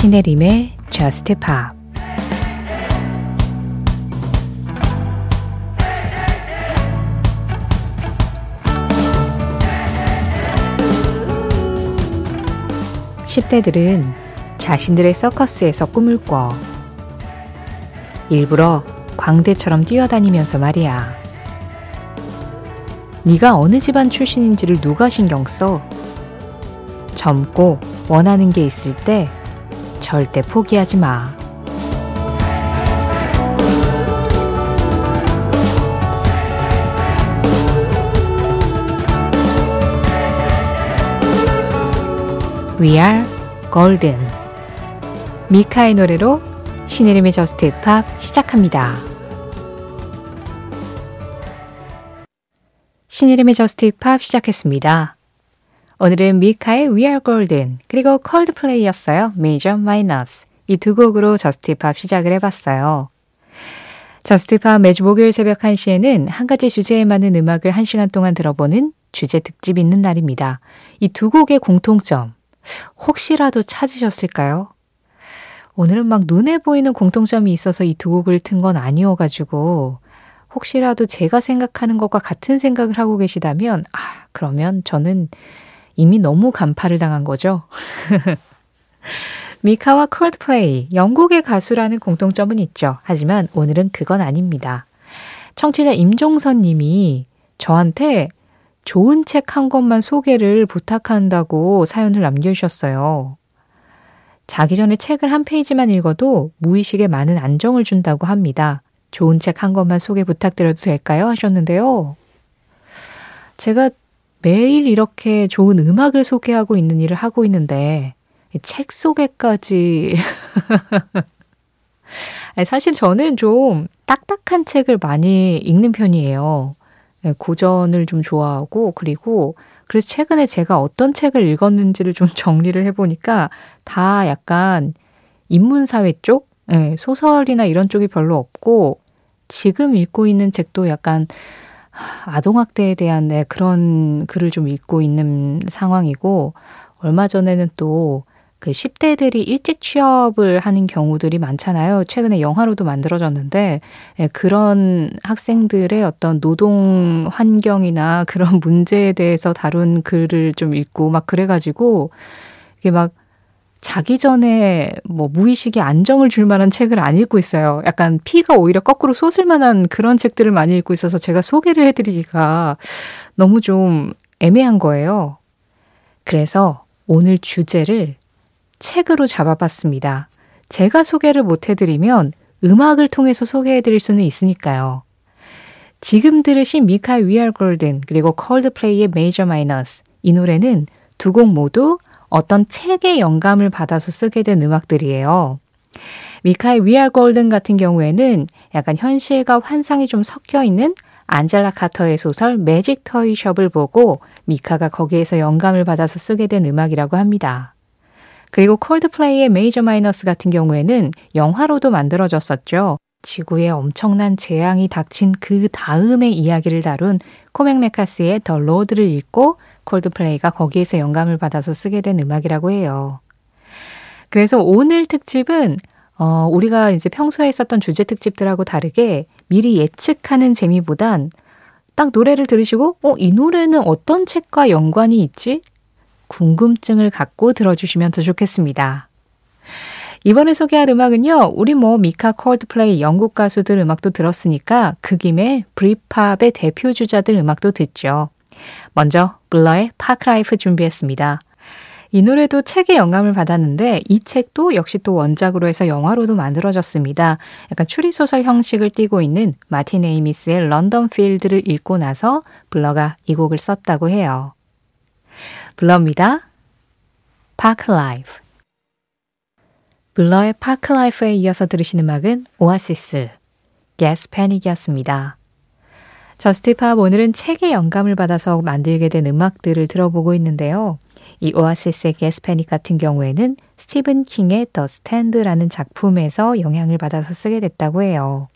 신혜림의 Just Pop 10대들은 자신들의 서커스에서 꿈을 꿔. 일부러 광대처럼 뛰어다니면서 말이야. 네가 어느 집안 출신인지를 누가 신경 써? 젊고 원하는 게 있을 때 절대 포기하지 마. We are golden. 미카의 노래로 신혜림의 저스트 팝 시작합니다. 신혜림의 Just Pop 시작했습니다. 오늘은 미카의 We Are Golden 그리고 콜드플레이였어요. Major Minus 이 두 곡으로 Just Pop 시작을 해봤어요. Just Pop 매주 목요일 새벽 1시에는 한 가지 주제에 맞는 음악을 1시간 동안 들어보는 주제 특집 있는 날입니다. 이 두 곡의 공통점 혹시라도 찾으셨을까요? 오늘은 막 눈에 보이는 공통점이 있어서 이 두 곡을 튼 건 아니어가지고 혹시라도 제가 생각하는 것과 같은 생각을 하고 계시다면 아 그러면 저는 이미 너무 간파를 당한 거죠. 미카와 콜드플레이, 영국의 가수라는 공통점은 있죠. 하지만 오늘은 그건 아닙니다. 청취자 임종선 님이 저한테 좋은 책 한 권만 소개를 부탁한다고 사연을 남겨주셨어요. 자기 전에 책을 한 페이지만 읽어도 무의식에 많은 안정을 준다고 합니다. 좋은 책 한 권만 소개 부탁드려도 될까요? 하셨는데요. 제가 매일 이렇게 좋은 음악을 소개하고 있는 일을 하고 있는데, 책 소개까지. 사실 저는 좀 딱딱한 책을 많이 읽는 편이에요. 예, 고전을 좀 좋아하고, 그리고 그래서 최근에 제가 어떤 책을 읽었는지를 좀 정리를 해보니까 다 약간 인문사회 쪽? 네, 소설이나 이런 쪽이 별로 없고, 지금 읽고 있는 책도 약간 아동학대에 대한 네, 그런 글을 좀 읽고 있는 상황이고, 얼마 전에는 또 그 10대들이 일찍 취업을 하는 경우들이 많잖아요. 최근에 영화로도 만들어졌는데, 예, 그런 학생들의 어떤 노동 환경이나 그런 문제에 대해서 다룬 글을 좀 읽고 막 그래가지고, 이게 막 자기 전에 뭐 무의식에 안정을 줄 만한 책을 안 읽고 있어요. 약간 피가 오히려 거꾸로 솟을 만한 그런 책들을 많이 읽고 있어서 제가 소개를 해드리기가 너무 좀 애매한 거예요. 그래서 오늘 주제를 책으로 잡아봤습니다. 제가 소개를 못 해드리면 음악을 통해서 소개해드릴 수는 있으니까요. 지금 들으신 We Are Golden 그리고 콜드플레이의 Major Minus 이 노래는 두 곡 모두 어떤 책의 영감을 받아서 쓰게 된 음악들이에요. 미카의 Are Golden 같은 경우에는 약간 현실과 환상이 좀 섞여 있는 안젤라 카터의 소설 매직 터이 숍을 보고 미카가 거기에서 영감을 받아서 쓰게 된 음악이라고 합니다. 그리고 콜드플레이의 메이저 마이너스 같은 경우에는 영화로도 만들어졌었죠. 지구에 엄청난 재앙이 닥친 그 다음의 이야기를 다룬 코맥 매카시의 The Road를 읽고 콜드플레이가 거기에서 영감을 받아서 쓰게 된 음악이라고 해요. 그래서 오늘 특집은 어, 우리가 이제 평소에 있었던 주제 특집들하고 다르게 미리 예측하는 재미보단 딱 노래를 들으시고, 어, 이 노래는 어떤 책과 연관이 있지? 궁금증을 갖고 들어주시면 더 좋겠습니다. 이번에 소개할 음악은요, 우리 뭐 미카 콜드플레이 영국 가수들 음악도 들었으니까 그 김에 Britpop의 대표 주자들 음악도 듣죠. 먼저 블러의 Parklife 준비했습니다. 이 노래도 책의 영감을 받았는데 이 책도 역시 또 원작으로 해서 영화로도 만들어졌습니다. 약간 추리소설 형식을 띠고 있는 마틴 에이미스의 London Fields를 읽고 나서 블러가 이 곡을 썼다고 해요. 블러입니다. Parklife 블러의 Parklife에 이어서 들으신 음악은 오아시스, Gas Panic이었습니다. Just Pop 오늘은 책의 영감을 받아서 만들게 된 음악들을 들어보고 있는데요. 이 오아시스의 Gas Panic 같은 경우에는 스티븐 킹의 The Stand라는 작품에서 영향을 받아서 쓰게 됐다고 해요.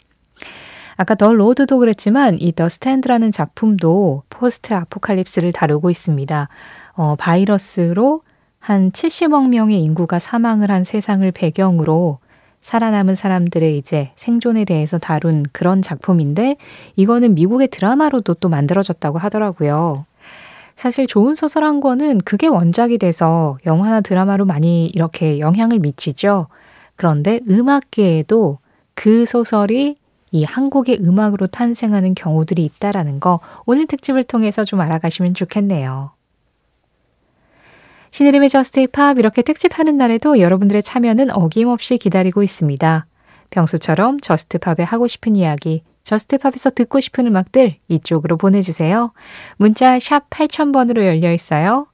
아까 The Road도 그랬지만 이 The Stand라는 작품도 포스트 아포칼립스를 다루고 있습니다. 어, 바이러스로 한 70억 명의 인구가 사망을 한 세상을 배경으로 살아남은 사람들의 이제 생존에 대해서 다룬 그런 작품인데 이거는 미국의 드라마로도 또 만들어졌다고 하더라고요. 사실 좋은 소설 한 권은 그게 원작이 돼서 영화나 드라마로 많이 이렇게 영향을 미치죠. 그런데 음악계에도 그 소설이 이 한국의 음악으로 탄생하는 경우들이 있다라는 거 오늘 특집을 통해서 좀 알아가시면 좋겠네요. 신혜림의 Just Pop 이렇게 특집하는 날에도 여러분들의 참여는 어김없이 기다리고 있습니다. 평소처럼 Just Pop에 하고 싶은 이야기, Just Pop에서 듣고 싶은 음악들 이쪽으로 보내주세요. 문자 샵 8000번으로 열려 있어요.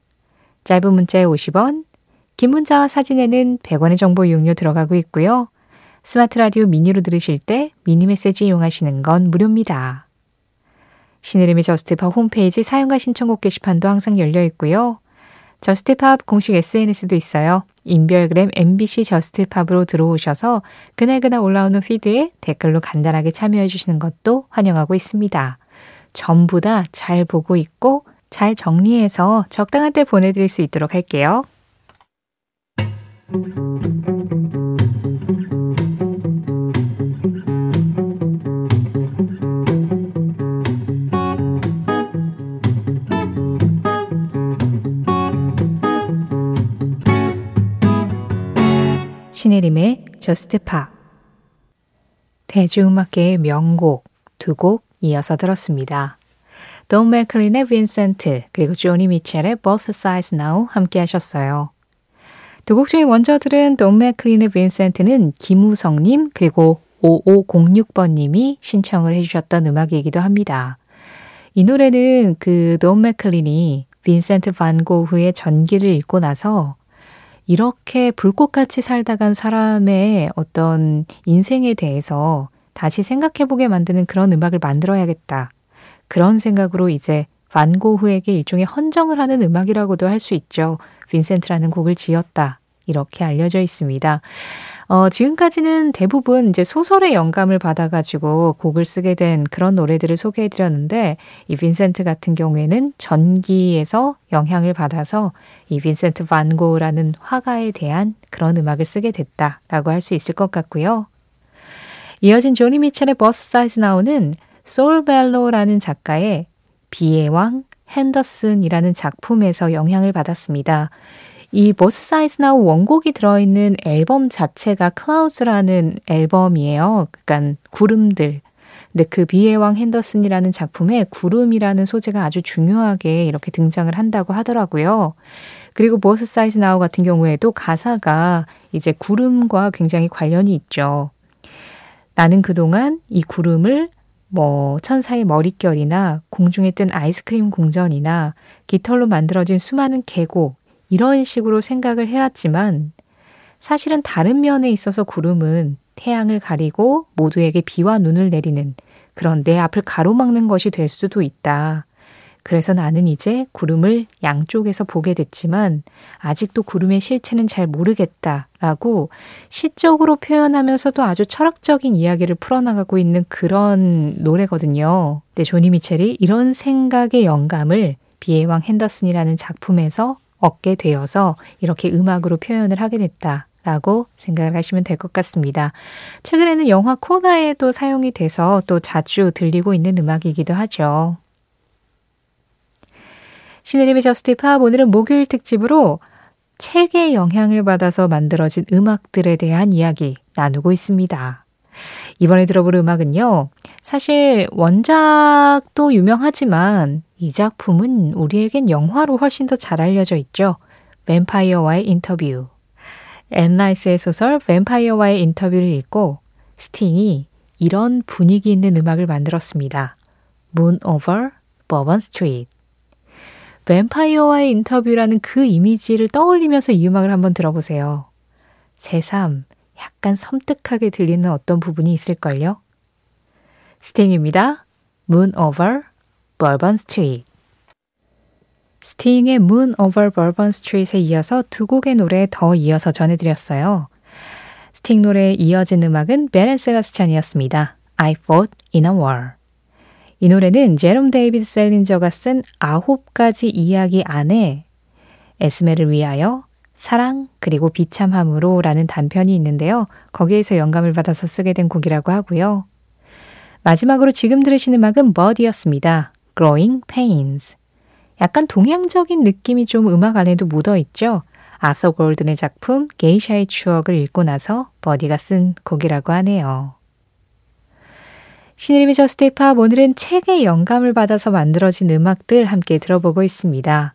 짧은 문자에 50원, 긴 문자와 사진에는 100원의 정보 이용료 들어가고 있고요. 스마트 라디오 미니로 들으실 때 미니 메시지 이용하시는 건 무료입니다. 신혜림의 Just Pop 홈페이지 사연과 신청곡 게시판도 항상 열려 있고요. Just Pop 공식 SNS도 있어요. 인별그램 MBC Just Pop으로 들어오셔서 그날그날 올라오는 feed에 댓글로 간단하게 참여해 주시는 것도 환영하고 있습니다. 전부 다 잘 보고 있고 잘 정리해서 적당한 때 보내드릴 수 있도록 할게요. 신혜림의 Just Pop 대중음악계의 명곡 두 곡 이어서 들었습니다. 돈 맥클린의 Vincent 그리고 조니 미첼의 Both Sides Now 함께 하셨어요. 두 곡 중에 먼저 들은 돈 맥클린의 Vincent는 김우성님 그리고 5506번님이 신청을 해주셨던 음악이기도 합니다. 이 노래는 그 돈 맥클린이 빈센트 반 고흐의 전기를 읽고 나서 이렇게 불꽃같이 살다 간 사람의 어떤 인생에 대해서 다시 생각해보게 만드는 그런 음악을 만들어야겠다. 그런 생각으로 이제 반고흐에게 일종의 헌정을 하는 음악이라고도 할 수 있죠. 빈센트라는 곡을 지었다. 이렇게 알려져 있습니다. 어, 지금까지는 대부분 이제 소설의 영감을 받아가지고 곡을 쓰게 된 그런 노래들을 소개해드렸는데, 이 빈센트 같은 경우에는 전기에서 영향을 받아서 이 빈센트 반 고라는 화가에 대한 그런 음악을 쓰게 됐다라고 할 수 있을 것 같고요. 이어진 조니 미첼의 버스 사이즈 나오는 솔 벨로라는 작가의 비의 왕 핸더슨이라는 작품에서 영향을 받았습니다. 이 Both Sides Now 원곡이 들어있는 앨범 자체가 Clouds라는 앨범이에요. 그러니까 구름들. 근데 그 비의 왕 핸더슨이라는 작품에 구름이라는 소재가 아주 중요하게 이렇게 등장을 한다고 하더라고요. 그리고 버스 사이즈 나우 같은 경우에도 가사가 이제 구름과 굉장히 관련이 있죠. 나는 그동안 이 구름을 뭐 천사의 머릿결이나 공중에 뜬 아이스크림 궁전이나 깃털로 만들어진 수많은 계곡 이런 식으로 생각을 해왔지만 사실은 다른 면에 있어서 구름은 태양을 가리고 모두에게 비와 눈을 내리는 그런 내 앞을 가로막는 것이 될 수도 있다. 그래서 나는 이제 구름을 양쪽에서 보게 됐지만 아직도 구름의 실체는 잘 모르겠다. 라고 시적으로 표현하면서도 아주 철학적인 이야기를 풀어나가고 있는 그런 노래거든요. 근데 조니 미첼이 이런 생각의 영감을 비의 왕 핸더슨이라는 작품에서 얻게 되어서 이렇게 음악으로 표현을 하게 됐다. 라고 생각을 하시면 될 것 같습니다. 최근에는 영화 코나에도 사용이 돼서 또 자주 들리고 있는 음악이기도 하죠. 신혜림의 Just Pop 오늘은 목요일 특집으로 책의 영향을 받아서 만들어진 음악들에 대한 이야기 나누고 있습니다. 이번에 들어볼 음악은요. 사실 원작도 유명하지만 이 작품은 우리에겐 영화로 훨씬 더 잘 알려져 있죠. 뱀파이어와의 인터뷰. 앤 라이스의 소설 뱀파이어와의 인터뷰를 읽고 스팅이 이런 분위기 있는 음악을 만들었습니다. Moon Over Bourbon Street. 뱀파이어와의 인터뷰라는 그 이미지를 떠올리면서 이 음악을 한번 들어보세요. 새삼 약간 섬뜩하게 들리는 어떤 부분이 있을걸요? 스팅입니다. Moon Over Bourbon Street. 스팅의 Moon Over Bourbon Street에 이어서 두 곡의 노래 더 이어서 전해드렸어요. 스팅 노래에 이어진 음악은 벨 앤 세바스찬이었습니다. I Fought in a War. 이 노래는 제롬 데이비드 셀린저가 쓴 아홉 가지 이야기 안에 에스메를 위하여, 사랑 그리고 비참함으로 라는 단편이 있는데요. 거기에서 영감을 받아서 쓰게 된 곡이라고 하고요. 마지막으로 지금 들으신 음악은 버디였습니다. Growing Pains. 약간 동양적인 느낌이 좀 음악 안에도 묻어 있죠. 아서 골든의 작품 게이샤의 추억을 읽고 나서 버디가 쓴 곡이라고 하네요. 신의림의 저스테이팝 오늘은 책의 영감을 받아서 만들어진 음악들 함께 들어보고 있습니다.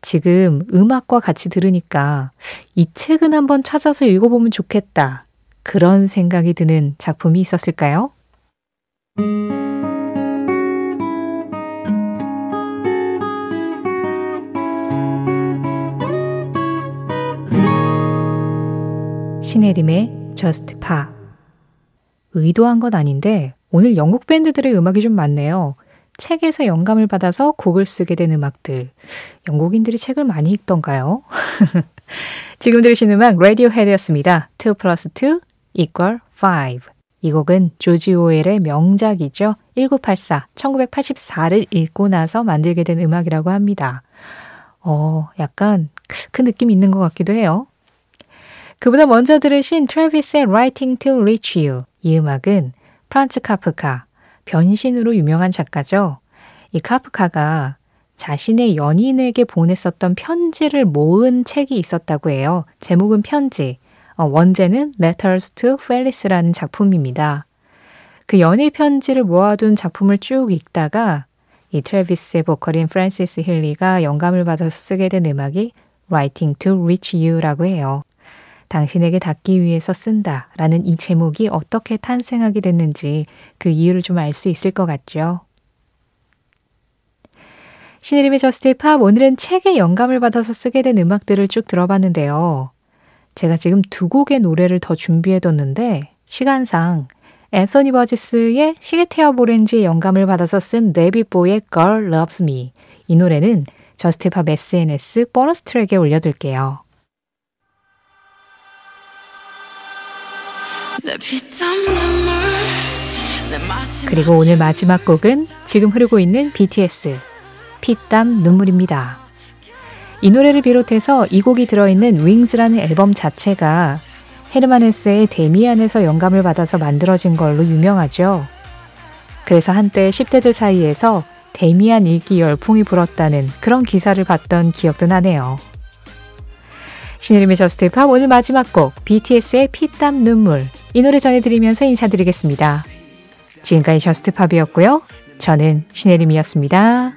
지금 음악과 같이 들으니까 이 책은 한번 찾아서 읽어보면 좋겠다. 그런 생각이 드는 작품이 있었을까요? 신혜림의 Just Pa 의도한 건 아닌데 오늘 영국 밴드들의 음악이 좀 많네요. 책에서 영감을 받아서 곡을 쓰게 된 음악들. 영국인들이 책을 많이 읽던가요? 지금 들으신 음악 레디오 헤드였습니다. 2 플러스 2 equal 5. 이 곡은 조지 오웰의 명작이죠. 1984, 1984를 읽고 나서 만들게 된 음악이라고 합니다. 어, 약간 그 느낌 있는 것 같기도 해요. 그보다 먼저 들으신 트래비스의 Writing to Reach You. 이 음악은 프란츠 카프카, 변신으로 유명한 작가죠. 이 카프카가 자신의 연인에게 보냈었던 편지를 모은 책이 있었다고 해요. 제목은 편지. 어, 원제는 Letters to Felice라는 작품입니다. 그 연애 편지를 모아둔 작품을 쭉 읽다가 이 트래비스의 보컬인 프란시스 힐리가 영감을 받아서 쓰게 된 음악이 Writing to Reach You라고 해요. 당신에게 닿기 위해서 쓴다 라는 이 제목이 어떻게 탄생하게 됐는지 그 이유를 좀 알 수 있을 것 같죠. 신혜림의 Just Pop 오늘은 책에 영감을 받아서 쓰게 된 음악들을 쭉 들어봤는데요. 제가 지금 두 곡의 노래를 더 준비해뒀는데 시간상 앤서니 버지스의 시계태엽 오렌지의 영감을 받아서 쓴 데이빗 보위의 Girl Loves Me 이 노래는 Just Pop SNS 보너스 트랙에 올려둘게요. 그리고 오늘 마지막 곡은 지금 흐르고 있는 BTS 피땀 눈물입니다. 이 노래를 비롯해서 이 곡이 들어있는 Wings라는 앨범 자체가 헤르만 헤세의 데미안에서 영감을 받아서 만들어진 걸로 유명하죠. 그래서 한때 10대들 사이에서 데미안 읽기 열풍이 불었다는 그런 기사를 봤던 기억도 나네요. 신혜림의 Just Pop 오늘 마지막 곡 BTS의 피땀 눈물 이 노래 전해드리면서 인사드리겠습니다. 지금까지 Just Pop이었고요. 저는 신혜림이었습니다.